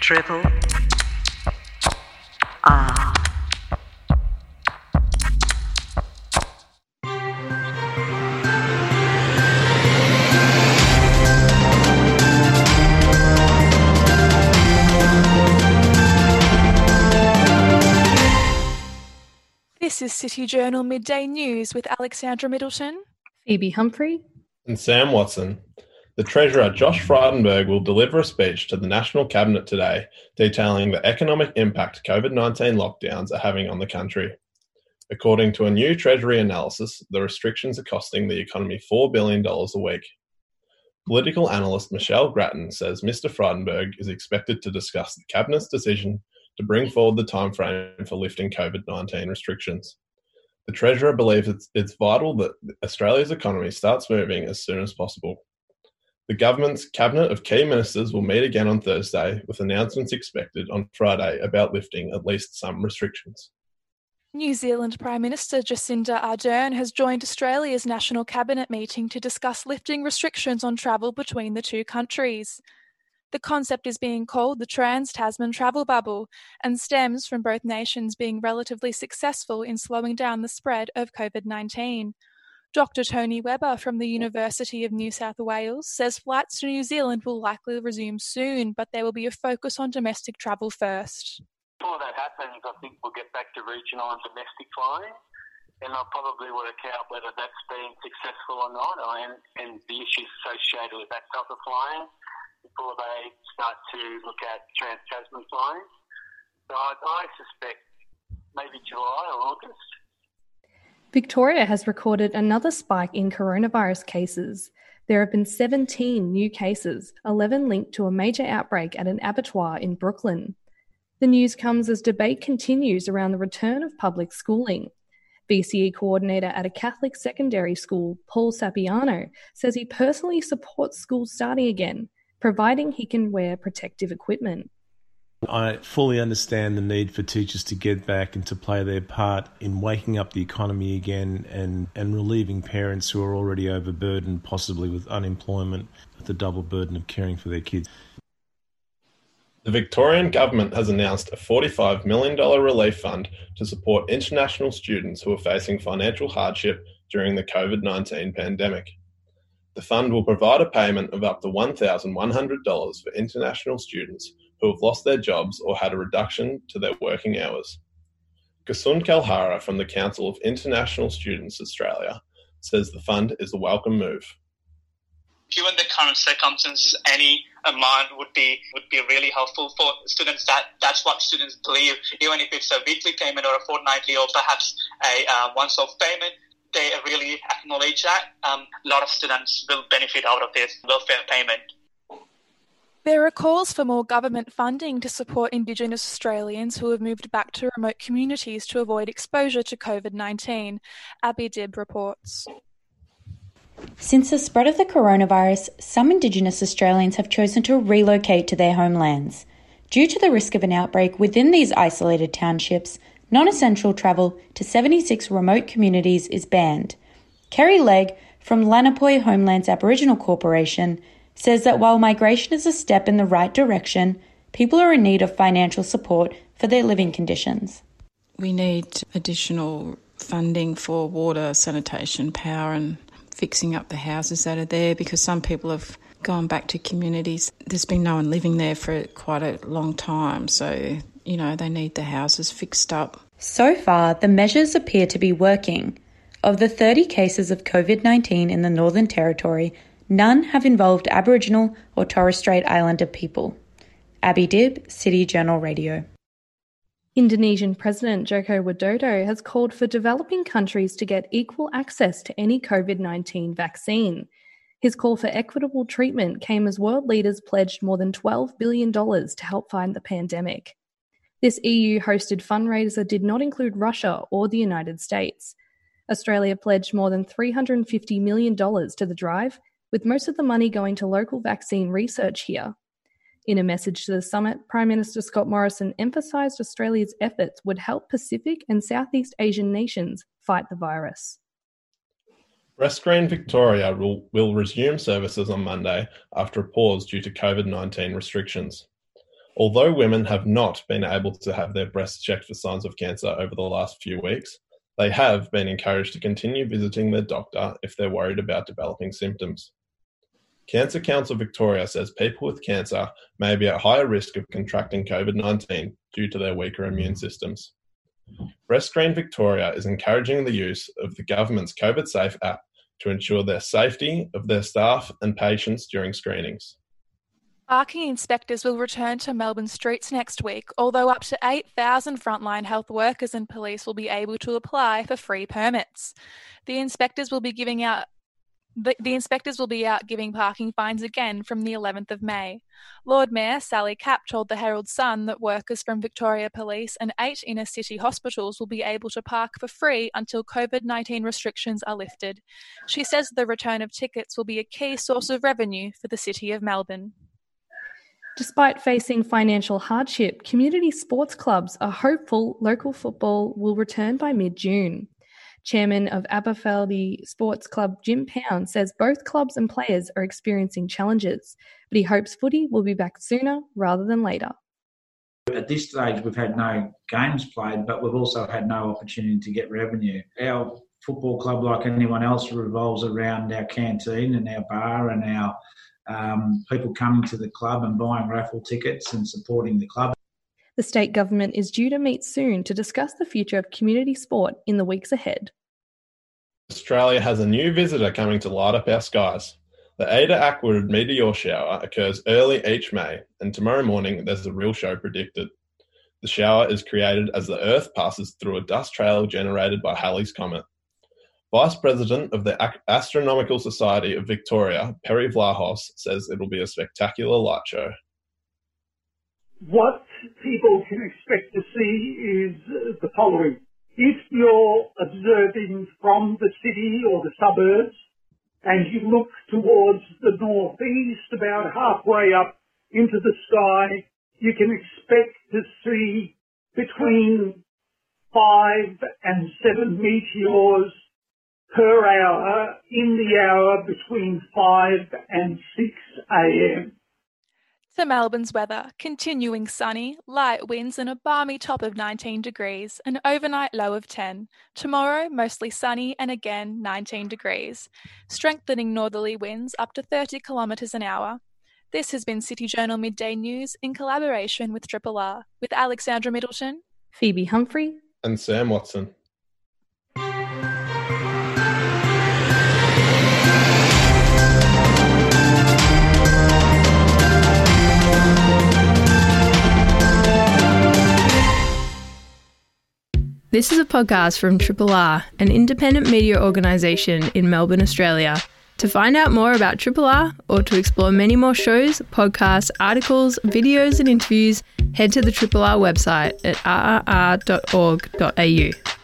Triple R. This is City Journal Midday News with Alexandra Middleton. Phoebe Humphrey. and Sam Watson. The Treasurer Josh Frydenberg will deliver a speech to the National Cabinet today detailing the economic impact COVID 19 lockdowns are having on the country. According to a new Treasury analysis, the restrictions are costing the economy $4 billion a week. Political analyst Michelle Grattan says Mr. Frydenberg is expected to discuss the Cabinet's decision to bring forward the timeframe for lifting COVID 19 restrictions. The Treasurer believes it's, it's vital that Australia's economy starts moving as soon as possible. The government's cabinet of key ministers will meet again on Thursday, with announcements expected on Friday about lifting at least some restrictions. New Zealand Prime Minister Jacinda Ardern has joined Australia's National Cabinet meeting to discuss lifting restrictions on travel between the two countries. The concept is being called the Trans Tasman Travel Bubble and stems from both nations being relatively successful in slowing down the spread of COVID 19. Dr. Tony Webber from the University of New South Wales says flights to New Zealand will likely resume soon, but there will be a focus on domestic travel first. Before that happens, I think we'll get back to regional and domestic flying, and I'll probably work out whether that's been successful or not, and, and the issues associated with that type of flying before they start to look at trans Tasman flying. So I, I suspect maybe July or August. Victoria has recorded another spike in coronavirus cases. There have been 17 new cases, 11 linked to a major outbreak at an abattoir in Brooklyn. The news comes as debate continues around the return of public schooling. VCE coordinator at a Catholic secondary school, Paul Sapiano, says he personally supports schools starting again, providing he can wear protective equipment. I fully understand the need for teachers to get back and to play their part in waking up the economy again and, and relieving parents who are already overburdened, possibly with unemployment, with the double burden of caring for their kids. The Victorian Government has announced a $45 million relief fund to support international students who are facing financial hardship during the COVID 19 pandemic. The fund will provide a payment of up to $1,100 for international students who have lost their jobs or had a reduction to their working hours. Kasun Kalhara from the Council of International Students Australia says the fund is a welcome move. given the current circumstances, any amount would be would be really helpful for students. That that's what students believe. Even if it's a weekly payment or a fortnightly or perhaps a uh, once-off payment, they really acknowledge that. Um, a lot of students will benefit out of this welfare payment. There are calls for more government funding to support Indigenous Australians who have moved back to remote communities to avoid exposure to COVID 19. Abby Dibb reports. Since the spread of the coronavirus, some Indigenous Australians have chosen to relocate to their homelands. Due to the risk of an outbreak within these isolated townships, non essential travel to 76 remote communities is banned. Kerry Legg from Laynhapuy Homelands Aboriginal Corporation says that while migration is a step in the right direction, people are in need of financial support for their living conditions. We need additional funding for water, sanitation, power, and fixing up the houses that are there because some people have gone back to communities. There's been no one living there for quite a long time, so you know they need the houses fixed up. So far, the measures appear to be working. Of the 30 cases of COVID 19 in the Northern Territory, none have involved Aboriginal or Torres Strait Islander people. Abby Dibb, City Journal Radio. Indonesian President Joko Widodo has called for developing countries to get equal access to any COVID 19 vaccine. His call for equitable treatment came as world leaders pledged more than $12 billion to help fight the pandemic. This EU hosted fundraiser did not include Russia or the United States. Australia pledged more than $350 million to the drive, with most of the money going to local vaccine research here. In a message to the summit, Prime Minister Scott Morrison emphasised Australia's efforts would help Pacific and Southeast Asian nations fight the virus. Breastscreen Victoria will, will resume services on Monday after a pause due to COVID 19 restrictions. Although women have not been able to have their breasts checked for signs of cancer over the last few weeks, they have been encouraged to continue visiting their doctor if they're worried about developing symptoms. Cancer Council Victoria says people with cancer may be at higher risk of contracting COVID 19 due to their weaker immune systems. Breast Breastscreen Victoria is encouraging the use of the government's COVID Safe app to ensure the safety of their staff and patients during screenings. Parking inspectors will return to Melbourne streets next week, although up to 8,000 frontline health workers and police will be able to apply for free permits. The inspectors will be giving out the, the, inspectors will be out giving parking fines again from the 11th of May. Lord Mayor Sally Capp told the Herald Sun that workers from Victoria Police and eight inner city hospitals will be able to park for free until COVID 19 restrictions are lifted. She says the return of tickets will be a key source of revenue for the City of Melbourne. Despite facing financial hardship, community sports clubs are hopeful local football will return by mid June. Chairman of Aberfeldy Sports Club Jim Pound says both clubs and players are experiencing challenges, but he hopes footy will be back sooner rather than later. At this stage, we've had no games played, but we've also had no opportunity to get revenue. Our football club, like anyone else, revolves around our canteen and our bar and our um, people coming to the club and buying raffle tickets and supporting the club. The state government is due to meet soon to discuss the future of community sport in the weeks ahead. Australia has a new visitor coming to light up our skies. The Eta Aquariid meteor shower occurs early each May, and tomorrow morning there's a real show predicted. The shower is created as the Earth passes through a dust trail generated by Halley's Comet. Vice President of the Astronomical Society of Victoria, Perry Vlahos, says it'll be a spectacular light show. What people can expect to see is uh, the following. If you're observing from the city or the suburbs and you look towards the northeast about halfway up into the sky, you can expect to see between five and seven meteors per hour in the hour between 5 and 6 a.m. To Melbourne's weather, continuing sunny, light winds and a balmy top of 19 degrees, an overnight low of 10. Tomorrow, mostly sunny and again 19 degrees. Strengthening northerly winds up to 30 kilometres an hour. This has been City Journal Midday News in collaboration with Triple R, with Alexandra Middleton, Phoebe Humphrey, and Sam Watson. This is a podcast from Triple R, an independent media organisation in Melbourne, Australia. To find out more about Triple R or to explore many more shows, podcasts, articles, videos, and interviews, head to the Triple R website at rrr.org.au.